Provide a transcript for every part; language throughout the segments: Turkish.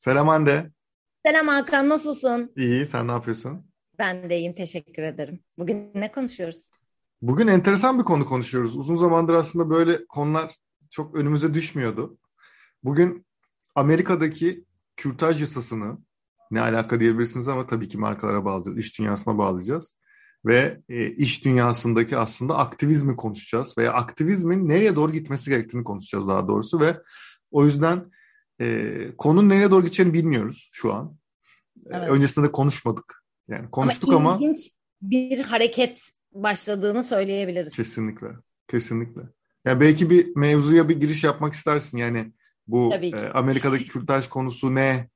Selam Hande. Selam Hakan, nasılsın? İyi, sen ne yapıyorsun? Ben de iyiyim, teşekkür ederim. Bugün ne konuşuyoruz? Bugün enteresan bir konu konuşuyoruz. Uzun zamandır aslında böyle konular çok önümüze düşmüyordu. Bugün Amerika'daki kürtaj yasasını ne alaka diyebilirsiniz ama tabii ki markalara bağlayacağız, iş dünyasına bağlayacağız. Ve e, iş dünyasındaki aslında aktivizmi konuşacağız veya aktivizmin nereye doğru gitmesi gerektiğini konuşacağız daha doğrusu ve o yüzden e, konunun nereye doğru gideceğini bilmiyoruz şu an. E, evet. Öncesinde de konuşmadık. Yani konuştuk ama, ama bir hareket başladığını söyleyebiliriz. Kesinlikle. Kesinlikle. Yani belki bir mevzuya bir giriş yapmak istersin. Yani bu e, Amerika'daki kürtaj konusu ne?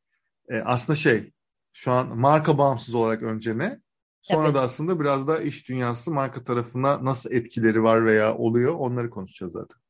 E, aslında şey şu an marka bağımsız olarak önce ne? Sonra Tabii. da aslında biraz da iş dünyası marka tarafına nasıl etkileri var veya oluyor onları konuşacağız zaten.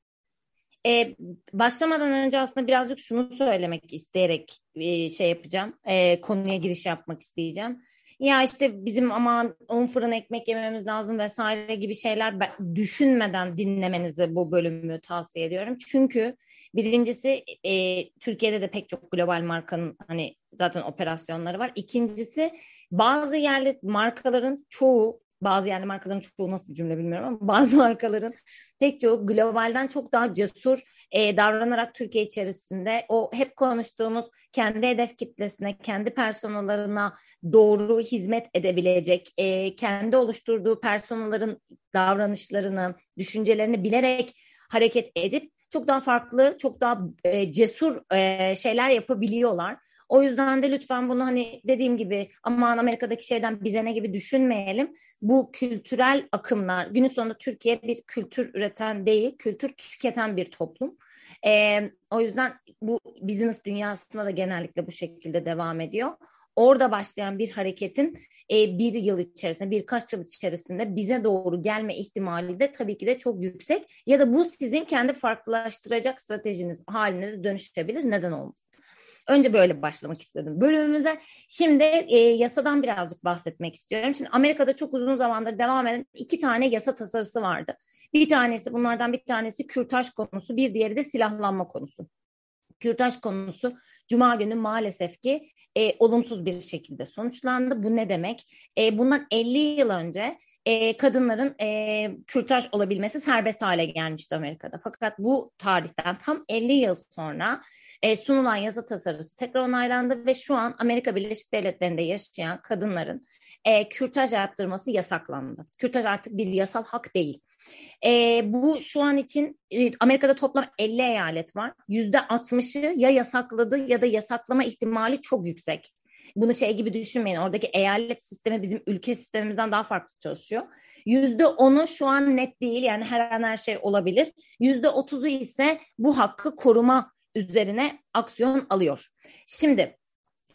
Ee, başlamadan önce aslında birazcık şunu söylemek isteyerek e, şey yapacağım. E, konuya giriş yapmak isteyeceğim. Ya işte bizim aman un fırın ekmek yememiz lazım vesaire gibi şeyler düşünmeden dinlemenizi bu bölümü tavsiye ediyorum. Çünkü birincisi e, Türkiye'de de pek çok global markanın hani zaten operasyonları var. İkincisi bazı yerli markaların çoğu bazı yerli markaların çoğu nasıl bir cümle bilmiyorum ama bazı markaların pek çoğu globalden çok daha cesur e, davranarak Türkiye içerisinde o hep konuştuğumuz kendi hedef kitlesine, kendi personellerine doğru hizmet edebilecek, e, kendi oluşturduğu personellerin davranışlarını, düşüncelerini bilerek hareket edip çok daha farklı, çok daha e, cesur e, şeyler yapabiliyorlar. O yüzden de lütfen bunu hani dediğim gibi aman Amerika'daki şeyden bize ne gibi düşünmeyelim. Bu kültürel akımlar günün sonunda Türkiye bir kültür üreten değil, kültür tüketen bir toplum. Ee, o yüzden bu business dünyasında da genellikle bu şekilde devam ediyor. Orada başlayan bir hareketin e, bir yıl içerisinde, birkaç yıl içerisinde bize doğru gelme ihtimali de tabii ki de çok yüksek. Ya da bu sizin kendi farklılaştıracak stratejiniz haline de dönüşebilir. Neden olmaz? Önce böyle başlamak istedim bölümümüze. Şimdi e, yasadan birazcık bahsetmek istiyorum. Şimdi Amerika'da çok uzun zamandır devam eden iki tane yasa tasarısı vardı. Bir tanesi bunlardan bir tanesi kürtaj konusu, bir diğeri de silahlanma konusu. Kürtaj konusu Cuma günü maalesef ki e, olumsuz bir şekilde sonuçlandı. Bu ne demek? E, bundan 50 yıl önce e, kadınların e, kürtaj olabilmesi serbest hale gelmişti Amerika'da. Fakat bu tarihten tam 50 yıl sonra e, sunulan yasa tasarısı tekrar onaylandı ve şu an Amerika Birleşik Devletleri'nde yaşayan kadınların e, kürtaj yaptırması yasaklandı. Kürtaj artık bir yasal hak değil. E, bu şu an için e, Amerika'da toplam 50 eyalet var. %60'ı ya yasakladı ya da yasaklama ihtimali çok yüksek. Bunu şey gibi düşünmeyin. Oradaki eyalet sistemi bizim ülke sistemimizden daha farklı çalışıyor. Yüzde onu şu an net değil yani her an her şey olabilir. Yüzde otuzu ise bu hakkı koruma üzerine aksiyon alıyor. Şimdi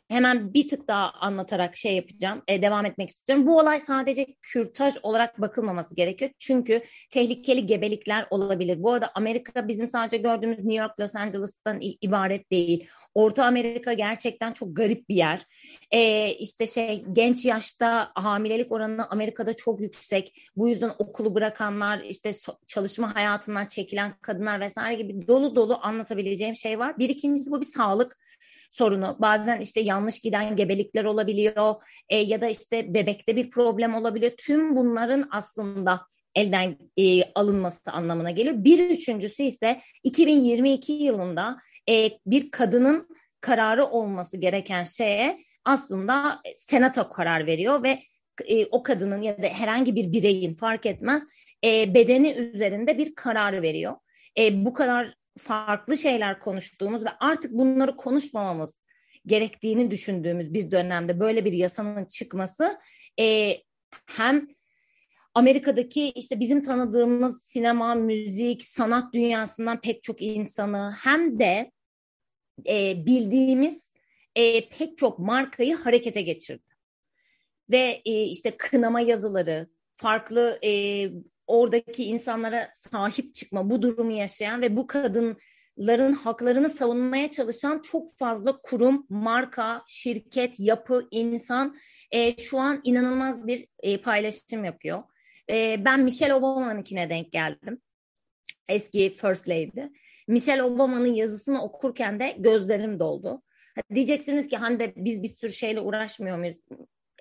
hemen bir tık daha anlatarak şey yapacağım, e, devam etmek istiyorum. Bu olay sadece kürtaj olarak bakılmaması gerekiyor. Çünkü tehlikeli gebelikler olabilir. Bu arada Amerika bizim sadece gördüğümüz New York, Los Angeles'tan ibaret değil. Orta Amerika gerçekten çok garip bir yer. E, işte şey genç yaşta hamilelik oranı Amerika'da çok yüksek. Bu yüzden okulu bırakanlar, işte çalışma hayatından çekilen kadınlar vesaire gibi dolu dolu anlatabileceğim şey var. Bir ikincisi bu bir sağlık sorunu. Bazen işte yanlış giden gebelikler olabiliyor e, ya da işte bebekte bir problem olabiliyor. Tüm bunların aslında elden e, alınması anlamına geliyor. Bir üçüncüsü ise 2022 yılında e, bir kadının kararı olması gereken şeye aslında senato karar veriyor ve e, o kadının ya da herhangi bir bireyin fark etmez e, bedeni üzerinde bir karar veriyor. E, bu karar farklı şeyler konuştuğumuz ve artık bunları konuşmamamız gerektiğini düşündüğümüz bir dönemde böyle bir yasanın çıkması e, hem Amerika'daki işte bizim tanıdığımız sinema, müzik, sanat dünyasından pek çok insanı hem de e, bildiğimiz e, pek çok markayı harekete geçirdi. Ve e, işte kınama yazıları, farklı e, oradaki insanlara sahip çıkma, bu durumu yaşayan ve bu kadınların haklarını savunmaya çalışan çok fazla kurum, marka, şirket, yapı, insan e, şu an inanılmaz bir e, paylaşım yapıyor. E, ben Michelle Obama'nınkine denk geldim. Eski First Lady. Michelle Obama'nın yazısını okurken de gözlerim doldu. Diyeceksiniz ki Hande biz bir sürü şeyle uğraşmıyor muyuz?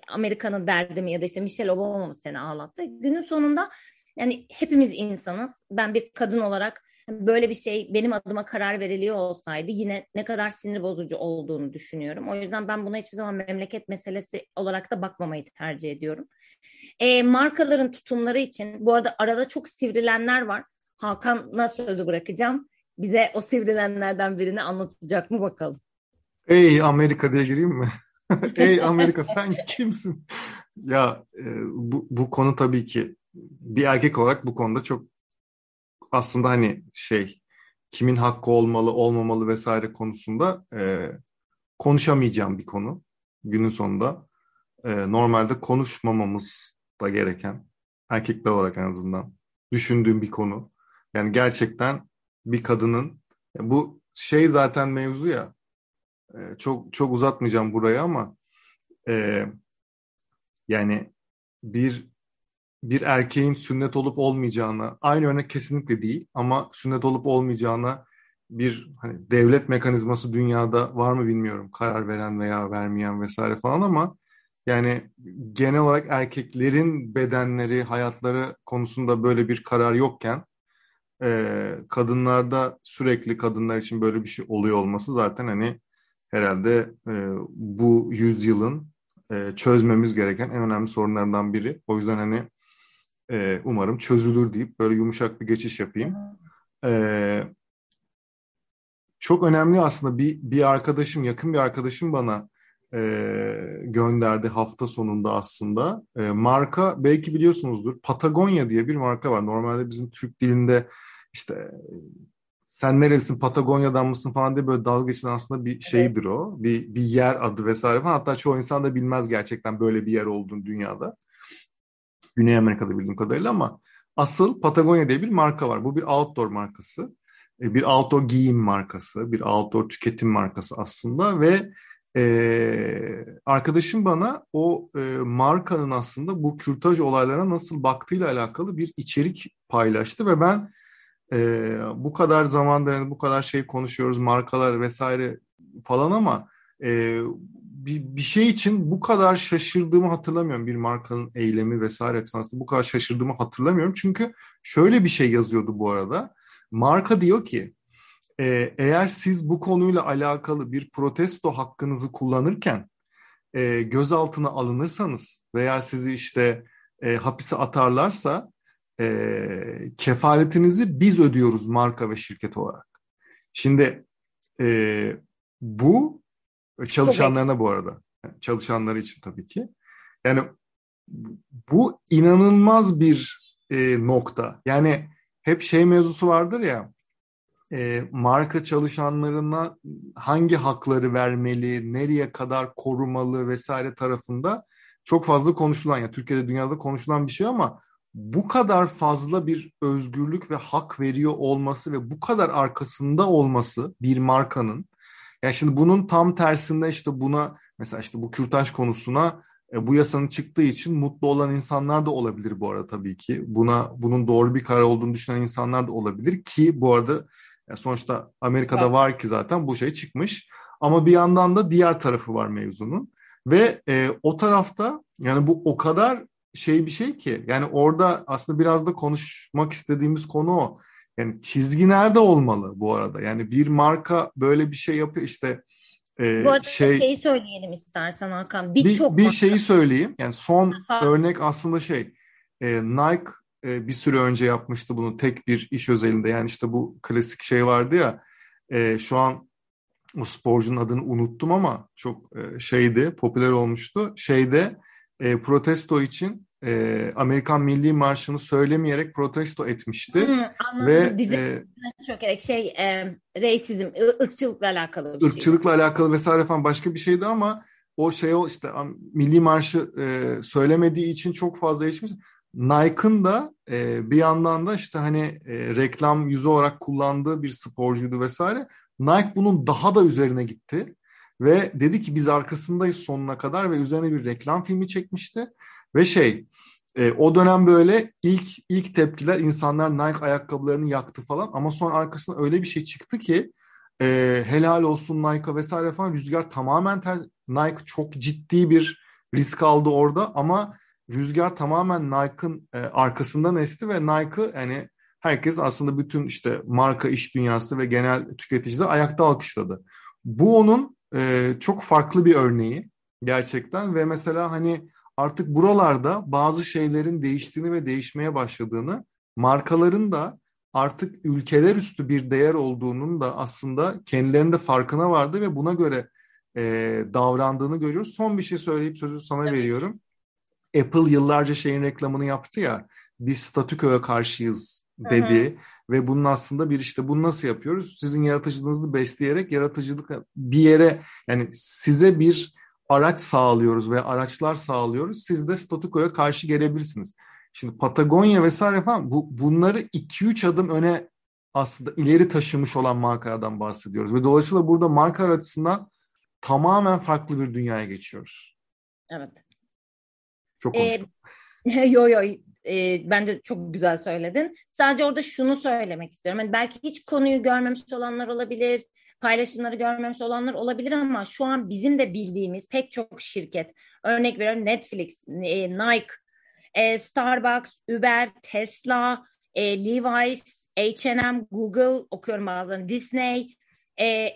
Amerika'nın derdi mi ya da işte Michelle Obama mı seni ağlattı? Günün sonunda yani hepimiz insanız. Ben bir kadın olarak böyle bir şey benim adıma karar veriliyor olsaydı yine ne kadar sinir bozucu olduğunu düşünüyorum. O yüzden ben buna hiçbir zaman memleket meselesi olarak da bakmamayı tercih ediyorum. E, markaların tutumları için bu arada arada çok sivrilenler var. Hakan'a sözü bırakacağım. Bize o sivrilenlerden birini anlatacak mı bakalım. Ey Amerika diye gireyim mi? Ey Amerika sen kimsin? Ya e, bu, bu konu tabii ki bir erkek olarak bu konuda çok aslında hani şey kimin hakkı olmalı olmamalı vesaire konusunda e, konuşamayacağım bir konu günün sonunda. E, normalde konuşmamamız da gereken erkekler olarak en azından düşündüğüm bir konu. Yani gerçekten bir kadının bu şey zaten mevzu ya e, çok çok uzatmayacağım buraya ama e, yani bir bir erkeğin sünnet olup olmayacağına aynı örnek kesinlikle değil ama sünnet olup olmayacağına bir hani devlet mekanizması dünyada var mı bilmiyorum karar veren veya vermeyen vesaire falan ama yani genel olarak erkeklerin bedenleri, hayatları konusunda böyle bir karar yokken e, kadınlarda sürekli kadınlar için böyle bir şey oluyor olması zaten hani herhalde e, bu yüzyılın e, çözmemiz gereken en önemli sorunlarından biri. O yüzden hani e, umarım çözülür deyip böyle yumuşak bir geçiş yapayım. E, çok önemli aslında bir, bir arkadaşım, yakın bir arkadaşım bana e, gönderdi hafta sonunda aslında. E, marka belki biliyorsunuzdur Patagonya diye bir marka var. Normalde bizim Türk dilinde işte sen nerelisin Patagonya'dan mısın falan diye böyle dalga geçen aslında bir şeydir o. Bir, bir yer adı vesaire falan. Hatta çoğu insan da bilmez gerçekten böyle bir yer olduğunu dünyada. Güney Amerika'da bildiğim kadarıyla ama asıl Patagonya diye bir marka var. Bu bir outdoor markası. E, bir outdoor giyim markası, bir outdoor tüketim markası aslında ve e, arkadaşım bana o e, markanın aslında bu kürtaj olaylarına nasıl baktığıyla alakalı bir içerik paylaştı ve ben e, bu kadar zamandır yani bu kadar şey konuşuyoruz markalar vesaire falan ama e, bir, bir şey için bu kadar şaşırdığımı hatırlamıyorum. Bir markanın eylemi vesaire aslında bu kadar şaşırdığımı hatırlamıyorum. Çünkü şöyle bir şey yazıyordu bu arada. Marka diyor ki e, eğer siz bu konuyla alakalı bir protesto hakkınızı kullanırken e, gözaltına alınırsanız veya sizi işte e, hapise atarlarsa e, kefaletinizi biz ödüyoruz marka ve şirket olarak. Şimdi e, bu çalışanlarına bu arada. Çalışanları için tabii ki. Yani bu inanılmaz bir e, nokta. Yani hep şey mevzusu vardır ya e, marka çalışanlarına hangi hakları vermeli, nereye kadar korumalı vesaire tarafında çok fazla konuşulan ya Türkiye'de dünyada konuşulan bir şey ama bu kadar fazla bir özgürlük ve hak veriyor olması ve bu kadar arkasında olması bir markanın yani şimdi bunun tam tersinde işte buna mesela işte bu kürtaj konusuna e, bu yasanın çıktığı için mutlu olan insanlar da olabilir bu arada tabii ki. Buna bunun doğru bir karar olduğunu düşünen insanlar da olabilir ki bu arada yani sonuçta Amerika'da evet. var ki zaten bu şey çıkmış. Ama bir yandan da diğer tarafı var mevzunun. Ve e, o tarafta yani bu o kadar şey bir şey ki yani orada aslında biraz da konuşmak istediğimiz konu o. Yani çizgi nerede olmalı bu arada? Yani bir marka böyle bir şey yapıyor işte e, bu arada şey, şeyi söyleyelim istersen Hakan. Bir, bir, bir şeyi söyleyeyim. Yani son Aha. örnek aslında şey e, Nike e, bir süre önce yapmıştı bunu tek bir iş özelinde. Yani işte bu klasik şey vardı ya e, şu an o sporcunun adını unuttum ama çok e, şeydi popüler olmuştu. Şeyde e, protesto için e, Amerikan Milli Marşı'nı söylemeyerek protesto etmişti. Hmm, Ve Dizi e, çok gerek şey e, reisizm, ırkçılıkla alakalı bir şey. Irkçılıkla alakalı vesaire falan başka bir şeydi ama o şey o işte Milli Marşı e, söylemediği için çok fazla geçmiş. Nike'ın da e, bir yandan da işte hani e, reklam yüzü olarak kullandığı bir sporcuydu vesaire. Nike bunun daha da üzerine gitti ve dedi ki biz arkasındayız sonuna kadar ve üzerine bir reklam filmi çekmişti ve şey e, o dönem böyle ilk ilk tepkiler insanlar Nike ayakkabılarını yaktı falan. Ama sonra arkasında öyle bir şey çıktı ki e, helal olsun Nike'a vesaire falan. Rüzgar tamamen ter, Nike çok ciddi bir risk aldı orada. Ama rüzgar tamamen Nike'ın e, arkasından esti ve Nike yani herkes aslında bütün işte marka iş dünyası ve genel tüketiciler ayakta alkışladı. Bu onun e, çok farklı bir örneği gerçekten. Ve mesela hani artık buralarda bazı şeylerin değiştiğini ve değişmeye başladığını markaların da artık ülkeler üstü bir değer olduğunun da aslında kendilerinde farkına vardı ve buna göre e, davrandığını görüyoruz. Son bir şey söyleyip sözü sana evet. veriyorum. Apple yıllarca şeyin reklamını yaptı ya biz statükoya karşıyız dedi hı hı. ve bunun aslında bir işte bunu nasıl yapıyoruz? Sizin yaratıcılığınızı besleyerek yaratıcılık bir yere yani size bir araç sağlıyoruz ve araçlar sağlıyoruz. Siz de statükoya karşı gelebilirsiniz. Şimdi Patagonya vesaire falan bu bunları 2-3 adım öne aslında ileri taşımış olan markalardan bahsediyoruz. Ve dolayısıyla burada marka açısından tamamen farklı bir dünyaya geçiyoruz. Evet. Çok konuştum. Ee, yo yo e, bence çok güzel söyledin. Sadece orada şunu söylemek istiyorum. Yani belki hiç konuyu görmemiş olanlar olabilir, paylaşımları görmemiş olanlar olabilir ama şu an bizim de bildiğimiz pek çok şirket, örnek veriyorum Netflix, e, Nike, e, Starbucks, Uber, Tesla, e, Levi's, H&M, Google, okuyorum bazen Disney,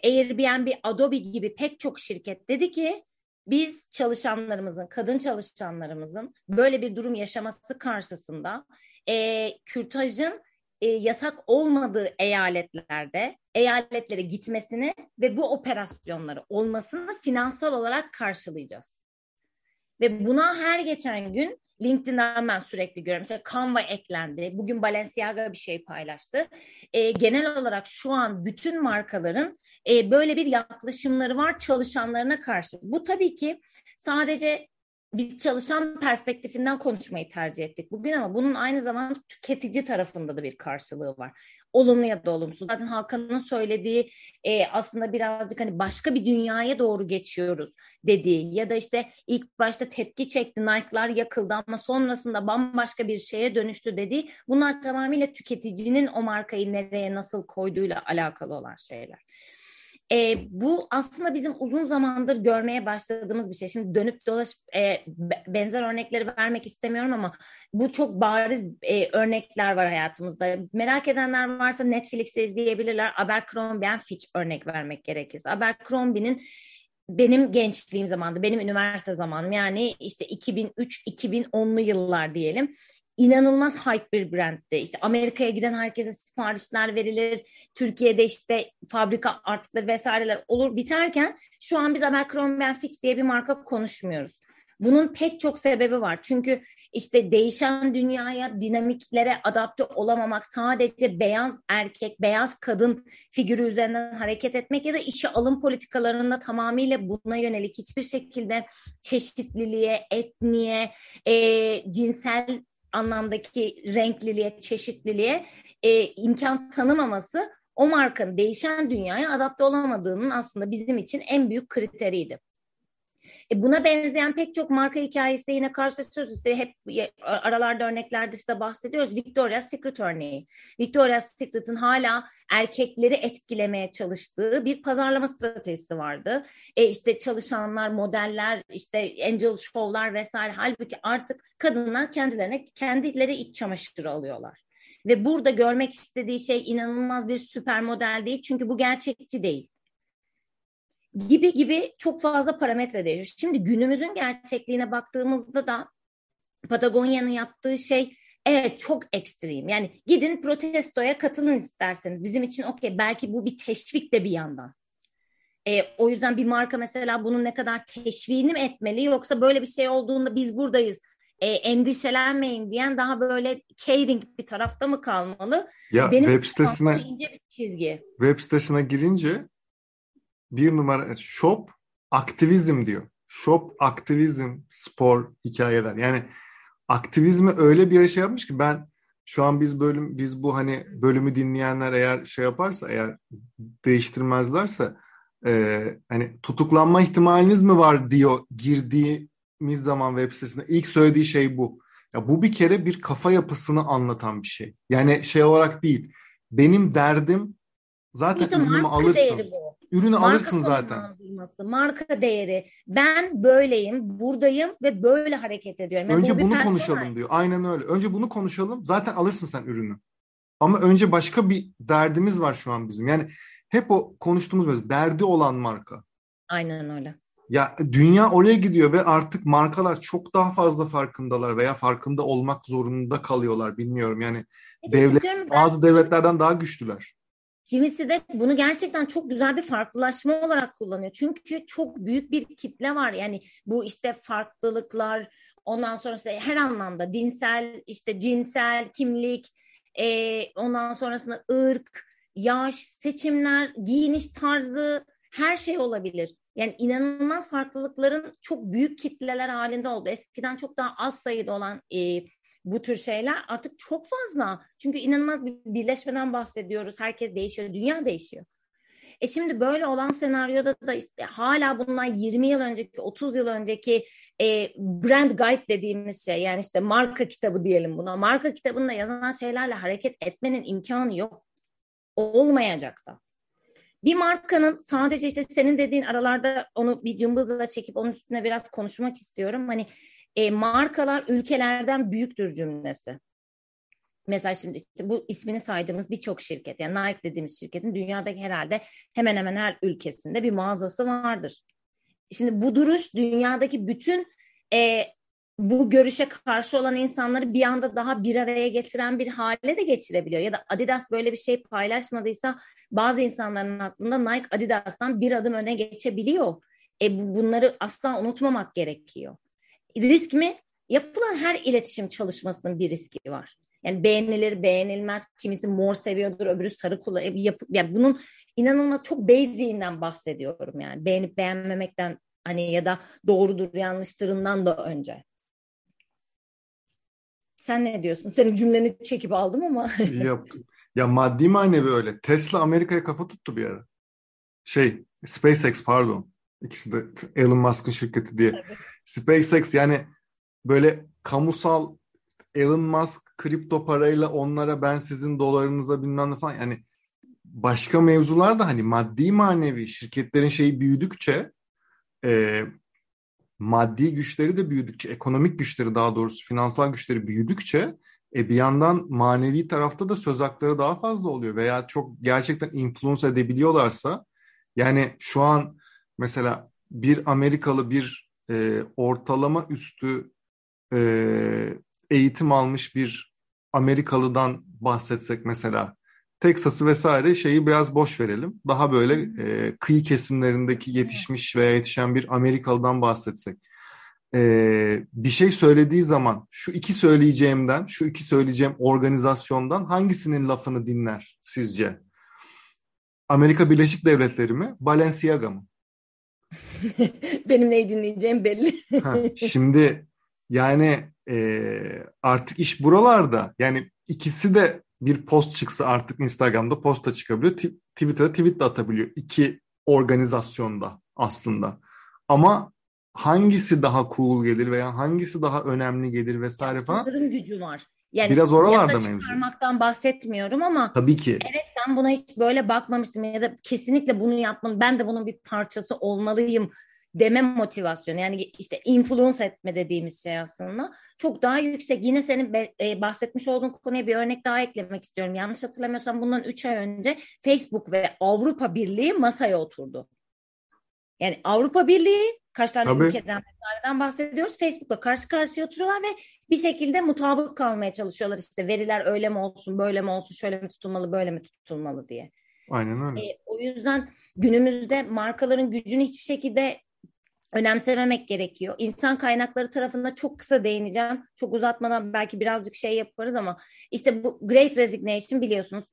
Airbnb, Adobe gibi pek çok şirket dedi ki biz çalışanlarımızın, kadın çalışanlarımızın böyle bir durum yaşaması karşısında e, kürtajın e, yasak olmadığı eyaletlerde eyaletlere gitmesini ve bu operasyonları olmasını finansal olarak karşılayacağız. Ve buna her geçen gün LinkedIn'den ben sürekli görüyorum. Mesela Canva eklendi. Bugün Balenciaga bir şey paylaştı. E, genel olarak şu an bütün markaların e, böyle bir yaklaşımları var çalışanlarına karşı. Bu tabii ki sadece biz çalışan perspektifinden konuşmayı tercih ettik bugün ama bunun aynı zamanda tüketici tarafında da bir karşılığı var olumlu ya da olumsuz. Zaten Hakan'ın söylediği e, aslında birazcık hani başka bir dünyaya doğru geçiyoruz dediği ya da işte ilk başta tepki çekti Nike'lar yakıldı ama sonrasında bambaşka bir şeye dönüştü dediği bunlar tamamıyla tüketicinin o markayı nereye nasıl koyduğuyla alakalı olan şeyler. E, bu aslında bizim uzun zamandır görmeye başladığımız bir şey. Şimdi dönüp dolaşıp e, benzer örnekleri vermek istemiyorum ama bu çok bariz e, örnekler var hayatımızda. Merak edenler varsa Netflix'te izleyebilirler. Abercrombie Fitch örnek vermek gerekirse. Abercrombie'nin benim gençliğim zamanında, benim üniversite zamanım yani işte 2003-2010'lu yıllar diyelim inanılmaz hype bir brandti. İşte Amerika'ya giden herkese siparişler verilir. Türkiye'de işte fabrika artıkları vesaireler olur biterken şu an biz Abercrombie Fitch diye bir marka konuşmuyoruz. Bunun pek çok sebebi var. Çünkü işte değişen dünyaya, dinamiklere adapte olamamak, sadece beyaz erkek, beyaz kadın figürü üzerinden hareket etmek ya da işe alım politikalarında tamamıyla buna yönelik hiçbir şekilde çeşitliliğe, etniye, e, cinsel anlamdaki renkliliğe, çeşitliliğe e, imkan tanımaması o markanın değişen dünyaya adapte olamadığının aslında bizim için en büyük kriteriydi. E buna benzeyen pek çok marka hikayesi de yine karşılaşıyoruz. İşte hep aralarda örneklerde size bahsediyoruz. Victoria's Secret örneği. Victoria's Secret'ın hala erkekleri etkilemeye çalıştığı bir pazarlama stratejisi vardı. E işte çalışanlar, modeller, işte angel show'lar vesaire. Halbuki artık kadınlar kendilerine kendileri iç çamaşırı alıyorlar. Ve burada görmek istediği şey inanılmaz bir süper model değil. Çünkü bu gerçekçi değil gibi gibi çok fazla parametre değişiyor. Şimdi günümüzün gerçekliğine baktığımızda da Patagonya'nın yaptığı şey evet çok ekstrem. Yani gidin protestoya katılın isterseniz. Bizim için okey belki bu bir teşvik de bir yandan. E, o yüzden bir marka mesela bunun ne kadar teşviğini mi etmeli yoksa böyle bir şey olduğunda biz buradayız e, endişelenmeyin diyen daha böyle caring bir tarafta mı kalmalı? Ya Benim web sitesine çizgi. Web sitesine girince bir numara shop aktivizm diyor. Shop aktivizm spor hikayeler. Yani aktivizmi öyle bir şey yapmış ki ben şu an biz bölüm biz bu hani bölümü dinleyenler eğer şey yaparsa eğer değiştirmezlerse e, hani tutuklanma ihtimaliniz mi var diyor girdiğimiz zaman web sitesine ilk söylediği şey bu. Ya bu bir kere bir kafa yapısını anlatan bir şey. Yani şey olarak değil. Benim derdim zaten İşte ürünümü alırsın. değeri bu. Ürünü Marka alırsın zaten. marka değeri. Ben böyleyim, buradayım ve böyle hareket ediyorum. Yani Önce bu bunu konuşalım diyor. Aynen öyle. Önce bunu konuşalım. Zaten alırsın sen ürünü. Ama önce başka bir derdimiz var şu an bizim. Yani hep o konuştuğumuz böyle derdi olan marka. Aynen öyle. Ya dünya oraya gidiyor ve artık markalar çok daha fazla farkındalar veya farkında olmak zorunda kalıyorlar. Bilmiyorum yani Peki, devlet bazı devletlerden daha güçlüler. Kimisi de bunu gerçekten çok güzel bir farklılaşma olarak kullanıyor. Çünkü çok büyük bir kitle var. Yani bu işte farklılıklar, ondan sonra işte her anlamda dinsel, işte cinsel, kimlik, e, ondan sonrasında ırk, yaş, seçimler, giyiniş tarzı her şey olabilir. Yani inanılmaz farklılıkların çok büyük kitleler halinde oldu. Eskiden çok daha az sayıda olan e, bu tür şeyler artık çok fazla. Çünkü inanılmaz bir birleşmeden bahsediyoruz. Herkes değişiyor, dünya değişiyor. E şimdi böyle olan senaryoda da işte hala bundan 20 yıl önceki, 30 yıl önceki e, brand guide dediğimiz şey yani işte marka kitabı diyelim buna. Marka kitabında yazılan şeylerle hareket etmenin imkanı yok. Olmayacak da. Bir markanın sadece işte senin dediğin aralarda onu bir cımbızla çekip onun üstüne biraz konuşmak istiyorum. Hani e, markalar ülkelerden büyüktür cümlesi. Mesela şimdi işte bu ismini saydığımız birçok şirket yani Nike dediğimiz şirketin dünyadaki herhalde hemen hemen her ülkesinde bir mağazası vardır. Şimdi bu duruş dünyadaki bütün e, bu görüşe karşı olan insanları bir anda daha bir araya getiren bir hale de geçirebiliyor. Ya da Adidas böyle bir şey paylaşmadıysa bazı insanların aklında Nike Adidas'tan bir adım öne geçebiliyor. E, bunları asla unutmamak gerekiyor. Risk mi? Yapılan her iletişim çalışmasının bir riski var. Yani beğenilir, beğenilmez. Kimisi mor seviyordur, öbürü sarı kullanıyor. Yani bunun inanılmaz çok basic'inden bahsediyorum yani. Beğenip beğenmemekten hani ya da doğrudur yanlıştırından da önce. Sen ne diyorsun? Senin cümleni çekip aldım ama. İyi yaptın. Ya maddi manevi öyle. Tesla Amerika'ya kafa tuttu bir ara. Şey, SpaceX pardon. İkisi de Elon Musk'ın şirketi diye. Tabii. SpaceX yani böyle kamusal Elon Musk kripto parayla onlara ben sizin dolarınıza bilmem ne falan. Yani başka mevzular da hani maddi manevi şirketlerin şeyi büyüdükçe e, maddi güçleri de büyüdükçe ekonomik güçleri daha doğrusu finansal güçleri büyüdükçe e, bir yandan manevi tarafta da söz hakları daha fazla oluyor veya çok gerçekten influence edebiliyorlarsa yani şu an mesela bir Amerikalı bir e, ortalama üstü e, eğitim almış bir Amerikalıdan bahsetsek mesela Teksas'ı vesaire şeyi biraz boş verelim. Daha böyle e, kıyı kesimlerindeki yetişmiş veya yetişen bir Amerikalıdan bahsetsek. E, bir şey söylediği zaman şu iki söyleyeceğimden, şu iki söyleyeceğim organizasyondan hangisinin lafını dinler sizce? Amerika Birleşik Devletleri mi? Balenciaga mı? Benim neyi dinleyeceğim belli. Ha, şimdi yani e, artık iş buralarda. Yani ikisi de bir post çıksa artık Instagram'da posta çıkabiliyor. Twitter'da tweet de atabiliyor. İki organizasyonda aslında. Ama hangisi daha cool gelir veya hangisi daha önemli gelir vesaire falan. Yıldırım gücü var. Yani Biraz oralarda yasa mevzu. çıkarmaktan bahsetmiyorum ama Tabii ki. evet ben buna hiç böyle bakmamıştım ya da kesinlikle bunu yapmalıyım. Ben de bunun bir parçası olmalıyım deme motivasyonu. Yani işte influence etme dediğimiz şey aslında çok daha yüksek. Yine senin be- e, bahsetmiş olduğun konuya bir örnek daha eklemek istiyorum. Yanlış hatırlamıyorsam bundan 3 ay önce Facebook ve Avrupa Birliği masaya oturdu. Yani Avrupa Birliği kaç tane Tabii. ülkeden vesaireden bahsediyoruz. Facebook'la karşı karşıya oturuyorlar ve bir şekilde mutabık kalmaya çalışıyorlar. İşte veriler öyle mi olsun, böyle mi olsun, şöyle mi tutulmalı, böyle mi tutulmalı diye. Aynen öyle. E, o yüzden günümüzde markaların gücünü hiçbir şekilde önemsememek gerekiyor. İnsan kaynakları tarafında çok kısa değineceğim. Çok uzatmadan belki birazcık şey yaparız ama işte bu Great Resignation biliyorsunuz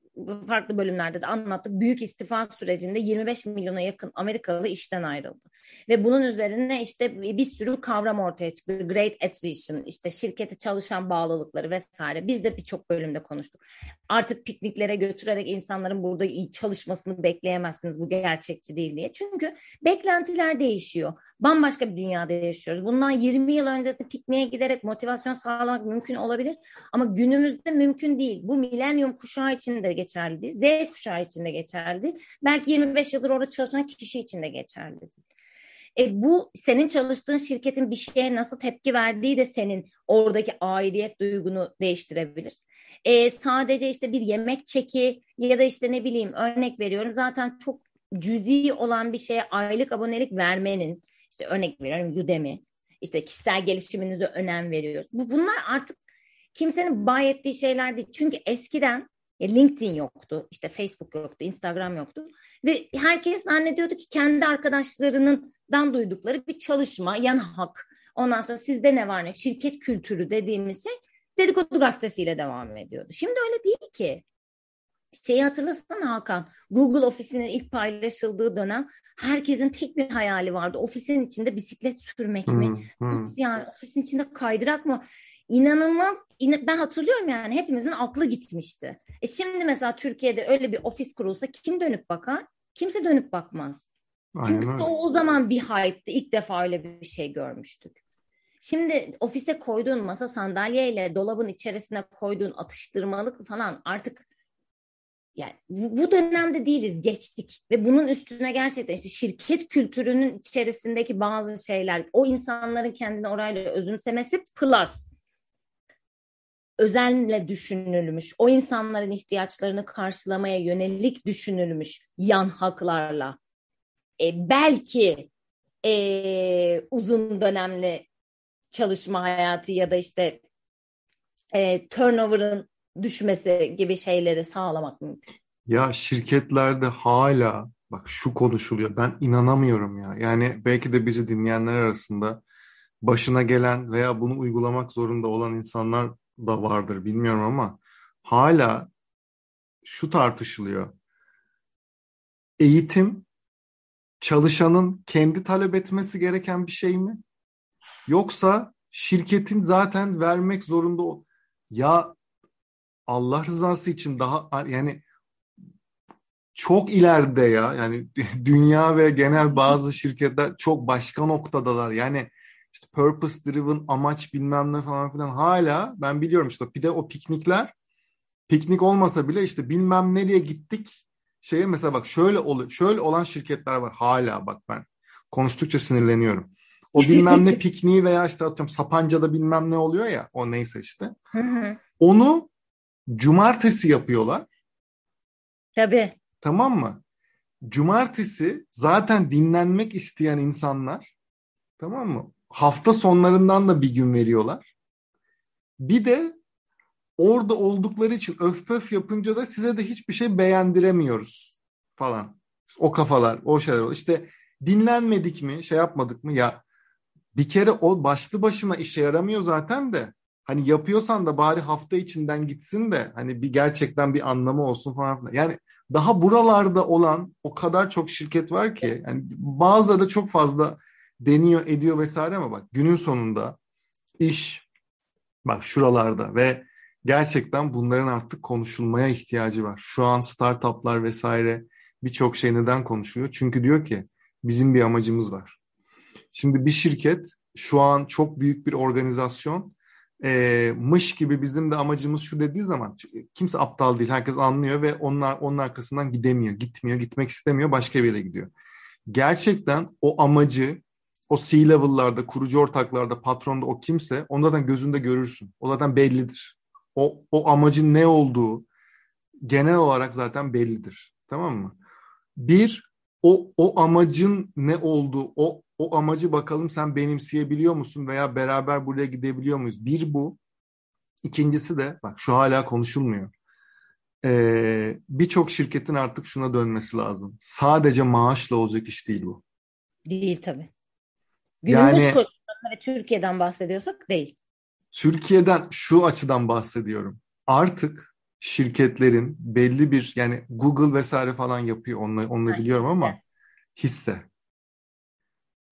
farklı bölümlerde de anlattık. Büyük istifa sürecinde 25 milyona yakın Amerikalı işten ayrıldı. Ve bunun üzerine işte bir sürü kavram ortaya çıktı. Great Attrition, işte şirkete çalışan bağlılıkları vesaire. Biz de birçok bölümde konuştuk. Artık pikniklere götürerek insanların burada çalışmasını bekleyemezsiniz. Bu gerçekçi değil diye. Çünkü beklentiler değişiyor. Bambaşka bir dünyada yaşıyoruz. Bundan 20 yıl öncesi pikniğe giderek motivasyon sağlamak mümkün olabilir. Ama günümüzde mümkün değil. Bu milenyum kuşağı için de geçerli değil. Z kuşağı için de geçerli değil. Belki 25 yıldır orada çalışan kişi için de geçerli değil. E bu senin çalıştığın şirketin bir şeye nasıl tepki verdiği de senin oradaki aidiyet duygunu değiştirebilir. E, sadece işte bir yemek çeki ya da işte ne bileyim örnek veriyorum zaten çok cüzi olan bir şeye aylık abonelik vermenin işte örnek veriyorum Udemy işte kişisel gelişiminize önem veriyoruz. Bu bunlar artık kimsenin bay ettiği şeyler değil. Çünkü eskiden LinkedIn yoktu, işte Facebook yoktu, Instagram yoktu ve herkes zannediyordu ki kendi arkadaşlarından duydukları bir çalışma, yan hak. Ondan sonra sizde ne var ne? Şirket kültürü dediğimiz şey dedikodu gazetesiyle devam ediyordu. Şimdi öyle değil ki. Şeyi hatırlasana Hakan, Google ofisinin ilk paylaşıldığı dönem herkesin tek bir hayali vardı. Ofisin içinde bisiklet sürmek mi? Hmm, hmm. Yani ofisin içinde kaydırak mı? İnanılmaz, ben hatırlıyorum yani hepimizin aklı gitmişti. E şimdi mesela Türkiye'de öyle bir ofis kurulsa kim dönüp bakar? Kimse dönüp bakmaz. Aynen Çünkü o, o zaman bir hype'tı. İlk defa öyle bir şey görmüştük. Şimdi ofise koyduğun masa sandalyeyle dolabın içerisine koyduğun atıştırmalık falan artık yani bu dönemde değiliz, geçtik ve bunun üstüne gerçekten işte şirket kültürünün içerisindeki bazı şeyler, o insanların kendini orayla özümsemesi plus özenle düşünülmüş, o insanların ihtiyaçlarını karşılamaya yönelik düşünülmüş yan haklarla e, belki e, uzun dönemli çalışma hayatı ya da işte e, turnover'ın düşmesi gibi şeyleri sağlamak mümkün. Ya şirketlerde hala bak şu konuşuluyor. Ben inanamıyorum ya. Yani belki de bizi dinleyenler arasında başına gelen veya bunu uygulamak zorunda olan insanlar da vardır bilmiyorum ama hala şu tartışılıyor. Eğitim çalışanın kendi talep etmesi gereken bir şey mi? Yoksa şirketin zaten vermek zorunda o. Ya Allah rızası için daha yani çok ileride ya yani dünya ve genel bazı şirketler çok başka noktadalar. Yani işte purpose driven amaç bilmem ne falan filan hala ben biliyorum işte bir de o piknikler piknik olmasa bile işte bilmem nereye gittik şeye mesela bak şöyle ol, şöyle olan şirketler var hala bak ben konuştukça sinirleniyorum. O bilmem ne pikniği veya işte atıyorum Sapanca'da bilmem ne oluyor ya o neyse işte. Onu cumartesi yapıyorlar. Tabii. Tamam mı? Cumartesi zaten dinlenmek isteyen insanlar tamam mı? Hafta sonlarından da bir gün veriyorlar. Bir de orada oldukları için öf pöf yapınca da size de hiçbir şey beğendiremiyoruz falan. O kafalar, o şeyler. İşte dinlenmedik mi, şey yapmadık mı? Ya bir kere o başlı başına işe yaramıyor zaten de hani yapıyorsan da bari hafta içinden gitsin de hani bir gerçekten bir anlamı olsun falan Yani daha buralarda olan o kadar çok şirket var ki yani bazıları da çok fazla deniyor ediyor vesaire ama bak günün sonunda iş bak şuralarda ve gerçekten bunların artık konuşulmaya ihtiyacı var. Şu an startuplar vesaire birçok şey neden konuşuluyor? Çünkü diyor ki bizim bir amacımız var. Şimdi bir şirket şu an çok büyük bir organizasyon e, mış gibi bizim de amacımız şu dediği zaman kimse aptal değil. Herkes anlıyor ve onlar onun arkasından gidemiyor, gitmiyor, gitmek istemiyor, başka bir yere gidiyor. Gerçekten o amacı o C-level'larda, kurucu ortaklarda, patronda o kimse onlardan gözünde görürsün. O zaten bellidir. O, o amacın ne olduğu genel olarak zaten bellidir. Tamam mı? Bir, o, o amacın ne olduğu, o o amacı bakalım sen benimseyebiliyor musun veya beraber buraya gidebiliyor muyuz? Bir bu. İkincisi de bak şu hala konuşulmuyor. Ee, Birçok şirketin artık şuna dönmesi lazım. Sadece maaşla olacak iş değil bu. Değil tabii. Günümüz yani, koşullarında Türkiye'den bahsediyorsak değil. Türkiye'den şu açıdan bahsediyorum. Artık şirketlerin belli bir yani Google vesaire falan yapıyor onu, onu biliyorum hisse. ama hisse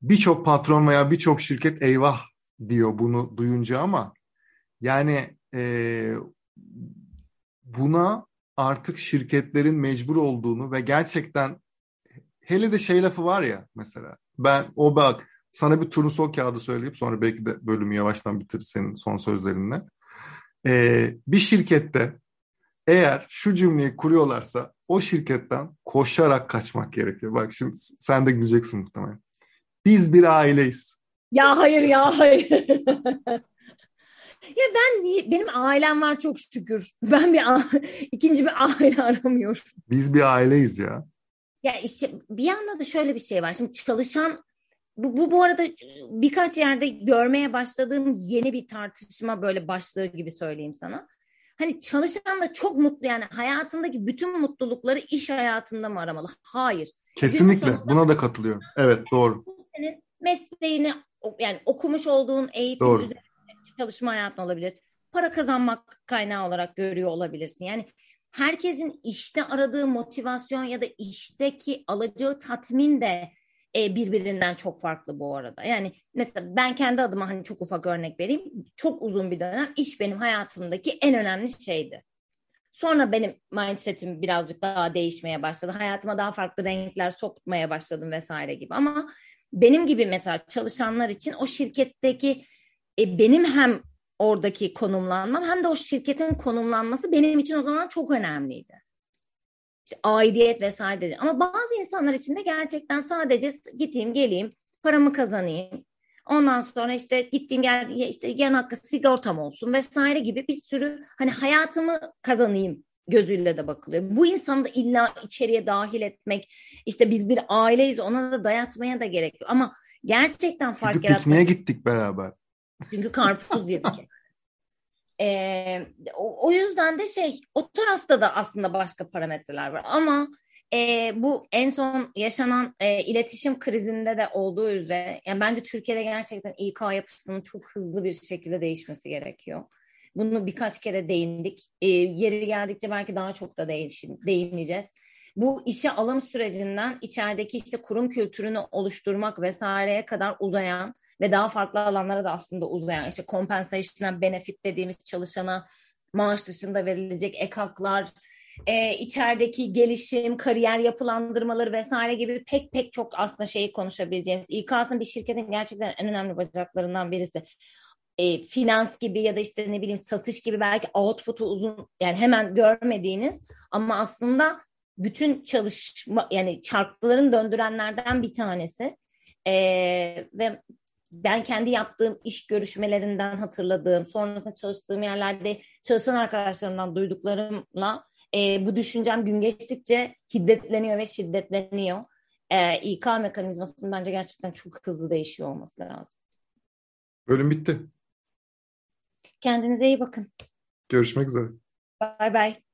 birçok patron veya birçok şirket eyvah diyor bunu duyunca ama yani e, buna artık şirketlerin mecbur olduğunu ve gerçekten hele de şey lafı var ya mesela ben o bak sana bir turnusol kağıdı söyleyip sonra belki de bölümü yavaştan bitir senin son sözlerinle. Ee, bir şirkette eğer şu cümleyi kuruyorlarsa o şirketten koşarak kaçmak gerekiyor. Bak şimdi sen de güleceksin muhtemelen. Biz bir aileyiz. Ya hayır ya hayır. ya ben benim ailem var çok şükür. Ben bir ikinci bir aile aramıyorum. Biz bir aileyiz ya. Ya işte bir yanda da şöyle bir şey var. Şimdi çalışan bu, bu bu arada birkaç yerde görmeye başladığım yeni bir tartışma böyle başlığı gibi söyleyeyim sana. Hani çalışan da çok mutlu yani hayatındaki bütün mutlulukları iş hayatında mı aramalı? Hayır. Kesinlikle buna da katılıyorum. Evet doğru. Senin mesleğini yani okumuş olduğun eğitim doğru. üzerine çalışma hayatın olabilir. Para kazanmak kaynağı olarak görüyor olabilirsin. Yani herkesin işte aradığı motivasyon ya da işteki alacağı tatmin de e, birbirinden çok farklı bu arada. Yani mesela ben kendi adıma hani çok ufak örnek vereyim. Çok uzun bir dönem iş benim hayatımdaki en önemli şeydi. Sonra benim mindsetim birazcık daha değişmeye başladı. Hayatıma daha farklı renkler sokmaya başladım vesaire gibi. Ama benim gibi mesela çalışanlar için o şirketteki e, benim hem oradaki konumlanmam hem de o şirketin konumlanması benim için o zaman çok önemliydi işte aidiyet vesaire dedi. Ama bazı insanlar için de gerçekten sadece gideyim geleyim paramı kazanayım. Ondan sonra işte gittiğim gel işte yan hakkı sigortam olsun vesaire gibi bir sürü hani hayatımı kazanayım gözüyle de bakılıyor. Bu insanı da illa içeriye dahil etmek işte biz bir aileyiz ona da dayatmaya da gerek yok. Ama gerçekten fark Gidip yaratmak. Pikniğe gittik beraber. Çünkü karpuz yedik. E, o, o yüzden de şey o tarafta da aslında başka parametreler var ama e, bu en son yaşanan e, iletişim krizinde de olduğu üzere yani bence Türkiye'de gerçekten İK yapısının çok hızlı bir şekilde değişmesi gerekiyor. Bunu birkaç kere değindik. E, yeri geldikçe belki daha çok da değiş, değineceğiz. Bu işe alım sürecinden içerideki işte kurum kültürünü oluşturmak vesaireye kadar uzayan ve daha farklı alanlara da aslında uzayan işte compensation benefit dediğimiz çalışana maaş dışında verilecek ek haklar, e, içerideki gelişim, kariyer yapılandırmaları vesaire gibi pek pek çok aslında şeyi konuşabileceğimiz. İK'sın bir şirketin gerçekten en önemli bacaklarından birisi. E, finans gibi ya da işte ne bileyim satış gibi belki output'u uzun yani hemen görmediğiniz ama aslında bütün çalışma yani çarkların döndürenlerden bir tanesi. E, ve ben kendi yaptığım iş görüşmelerinden hatırladığım, sonrasında çalıştığım yerlerde çalışan arkadaşlarımdan duyduklarımla e, bu düşüncem gün geçtikçe hiddetleniyor ve şiddetleniyor. E, İK mekanizmasının bence gerçekten çok hızlı değişiyor olması lazım. Bölüm bitti. Kendinize iyi bakın. Görüşmek üzere. Bye bye.